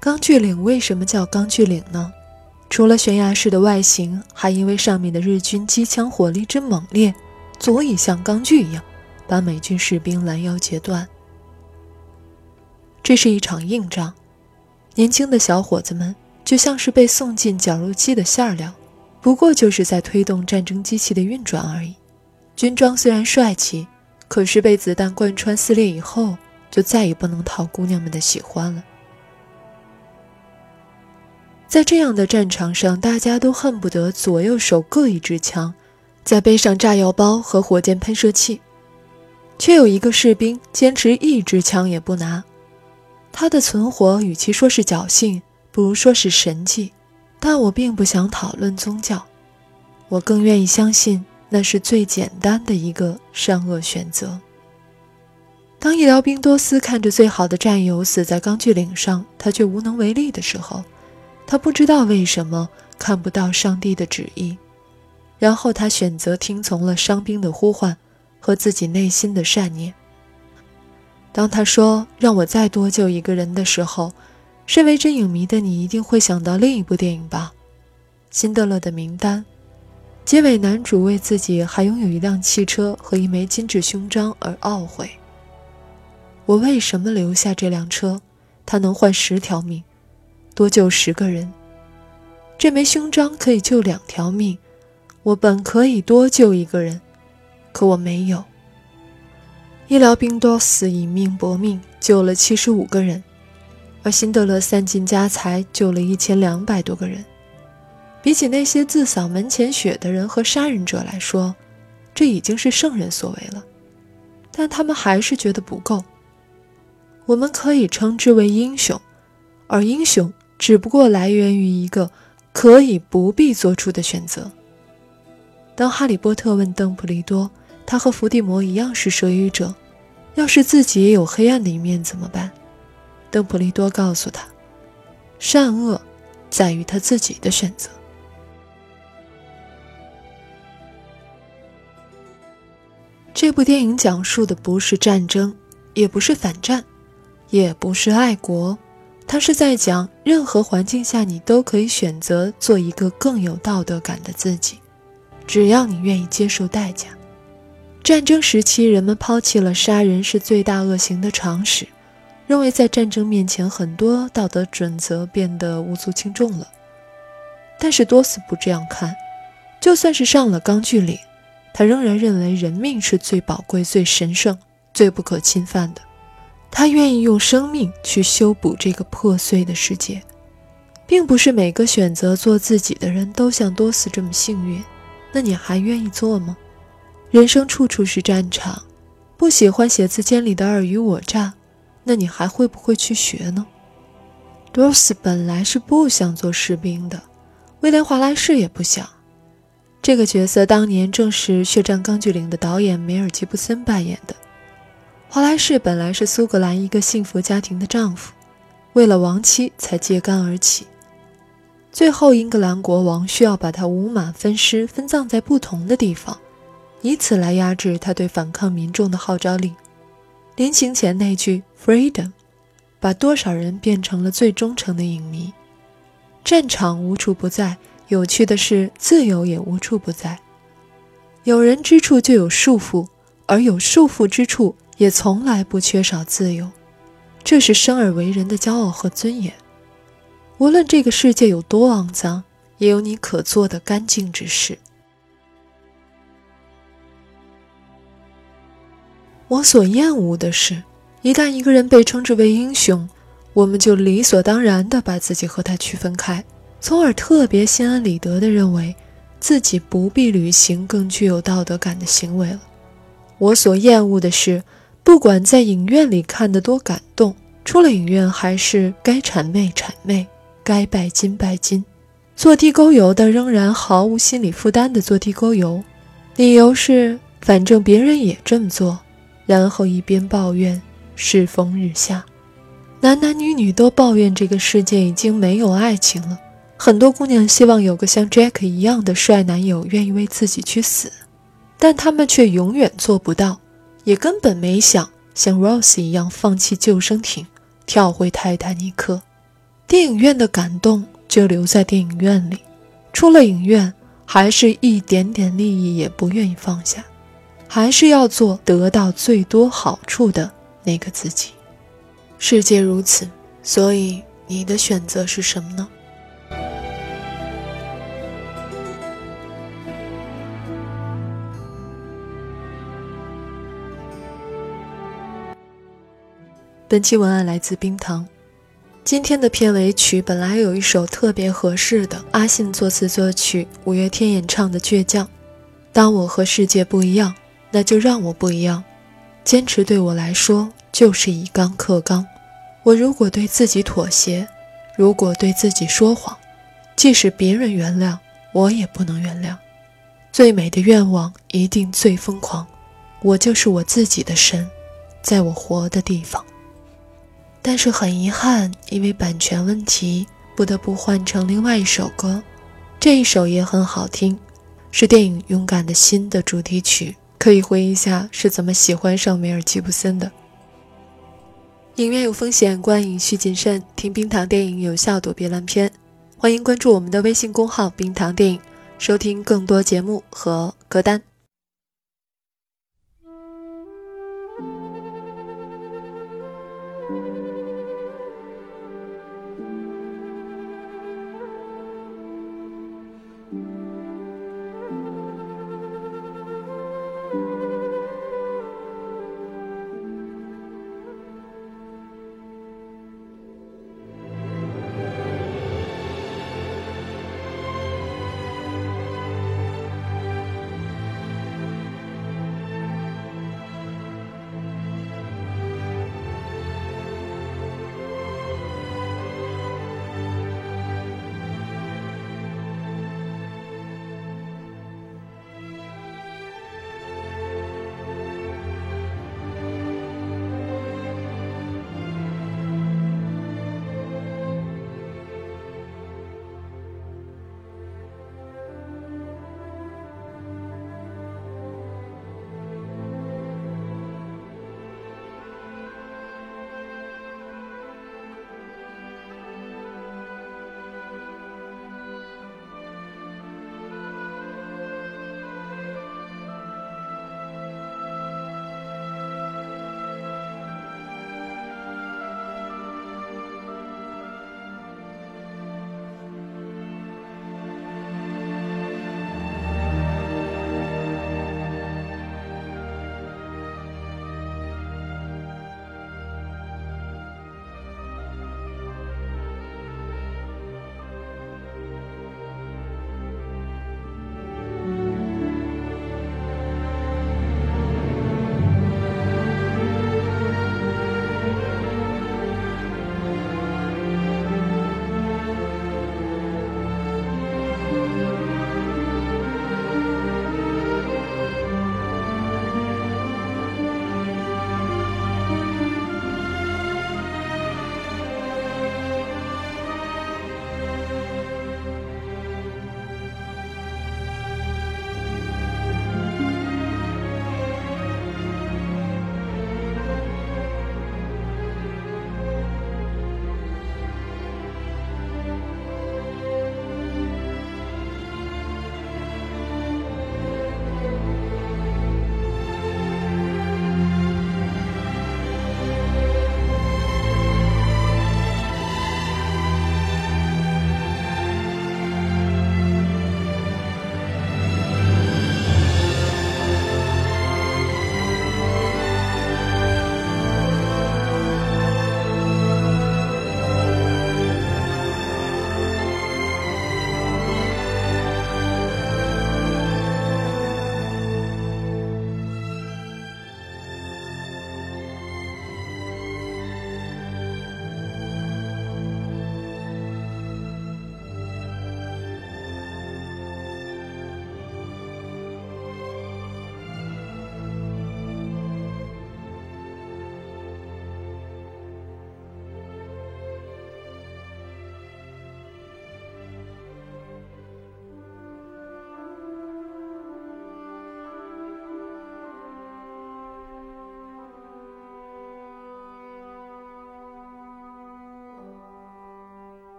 钢锯岭为什么叫钢锯岭呢？除了悬崖式的外形，还因为上面的日军机枪火力之猛烈，足以像钢锯一样，把美军士兵拦腰截断。这是一场硬仗，年轻的小伙子们就像是被送进绞肉机的馅料，不过就是在推动战争机器的运转而已。军装虽然帅气，可是被子弹贯穿撕裂以后，就再也不能讨姑娘们的喜欢了。在这样的战场上，大家都恨不得左右手各一支枪，再背上炸药包和火箭喷射器，却有一个士兵坚持一支枪也不拿。他的存活，与其说是侥幸，不如说是神迹。但我并不想讨论宗教，我更愿意相信那是最简单的一个善恶选择。当医疗兵多斯看着最好的战友死在钢锯岭上，他却无能为力的时候。他不知道为什么看不到上帝的旨意，然后他选择听从了伤兵的呼唤和自己内心的善念。当他说“让我再多救一个人”的时候，身为真影迷的你一定会想到另一部电影吧，《辛德勒的名单》。结尾男主为自己还拥有一辆汽车和一枚金质胸章而懊悔。我为什么留下这辆车？它能换十条命。多救十个人，这枚胸章可以救两条命。我本可以多救一个人，可我没有。医疗兵多斯以命搏命救了七十五个人，而辛德勒散尽家财救了一千两百多个人。比起那些自扫门前雪的人和杀人者来说，这已经是圣人所为了。但他们还是觉得不够。我们可以称之为英雄，而英雄。只不过来源于一个可以不必做出的选择。当哈利波特问邓布利多，他和伏地魔一样是蛇语者，要是自己也有黑暗的一面怎么办？邓布利多告诉他，善恶在于他自己的选择。这部电影讲述的不是战争，也不是反战，也不是爱国。他是在讲，任何环境下你都可以选择做一个更有道德感的自己，只要你愿意接受代价。战争时期，人们抛弃了杀人是罪大恶行的常识，认为在战争面前，很多道德准则变得无足轻重了。但是多斯不这样看，就算是上了钢锯岭，他仍然认为人命是最宝贵、最神圣、最不可侵犯的。他愿意用生命去修补这个破碎的世界，并不是每个选择做自己的人都像多斯这么幸运。那你还愿意做吗？人生处处是战场，不喜欢写字间里的尔虞我诈，那你还会不会去学呢？多斯本来是不想做士兵的，威廉·华莱士也不想。这个角色当年正是《血战钢锯岭》的导演梅尔吉布森扮演的。华莱士本来是苏格兰一个幸福家庭的丈夫，为了亡妻才揭竿而起。最后，英格兰国王需要把他五马分尸，分葬在不同的地方，以此来压制他对反抗民众的号召力。临行前那句 “freedom”，把多少人变成了最忠诚的影迷。战场无处不在，有趣的是，自由也无处不在。有人之处就有束缚，而有束缚之处。也从来不缺少自由，这是生而为人的骄傲和尊严。无论这个世界有多肮脏，也有你可做的干净之事。我所厌恶的是，一旦一个人被称之为英雄，我们就理所当然地把自己和他区分开，从而特别心安理得地认为自己不必履行更具有道德感的行为了。我所厌恶的是。不管在影院里看得多感动，出了影院还是该谄媚谄媚，该拜金拜金，做地沟油的仍然毫无心理负担的做地沟油，理由是反正别人也这么做，然后一边抱怨世风日下，男男女女都抱怨这个世界已经没有爱情了，很多姑娘希望有个像 Jack 一样的帅男友愿意为自己去死，但他们却永远做不到。也根本没想像 Rose 一样放弃救生艇，跳回泰坦尼克。电影院的感动就留在电影院里，出了影院还是一点点利益也不愿意放下，还是要做得到最多好处的那个自己。世界如此，所以你的选择是什么呢？本期文案来自冰糖。今天的片尾曲本来有一首特别合适的，阿信作词作曲，五月天演唱的《倔强》。当我和世界不一样，那就让我不一样。坚持对我来说就是以刚克刚。我如果对自己妥协，如果对自己说谎，即使别人原谅，我也不能原谅。最美的愿望一定最疯狂。我就是我自己的神，在我活的地方。但是很遗憾，因为版权问题，不得不换成另外一首歌。这一首也很好听，是电影《勇敢的心》的主题曲。可以回忆一下是怎么喜欢上梅尔吉布森的。影院有风险，观影需谨慎。听冰糖电影有效躲避烂片。欢迎关注我们的微信公号“冰糖电影”，收听更多节目和歌单。